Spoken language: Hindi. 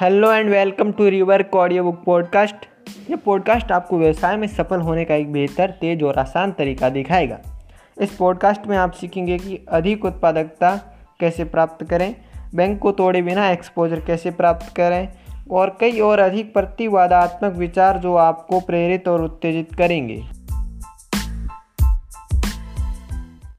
Hello and welcome to river audio book podcast. ये पॉडकास्ट आपको व्यवसाय में सफल होने का एक बेहतर, तेज और आसान तरीका दिखाएगा। इस पॉडकास्ट में आप सीखेंगे कि अधिक उत्पादकता कैसे प्राप्त करें, बैंक को तोड़े बिना एक्सपोजर कैसे प्राप्त करें, और कई और अधिक प्रतिवादात्मक विचार जो आपको प्रेरित और उत्तेजित करेंगे।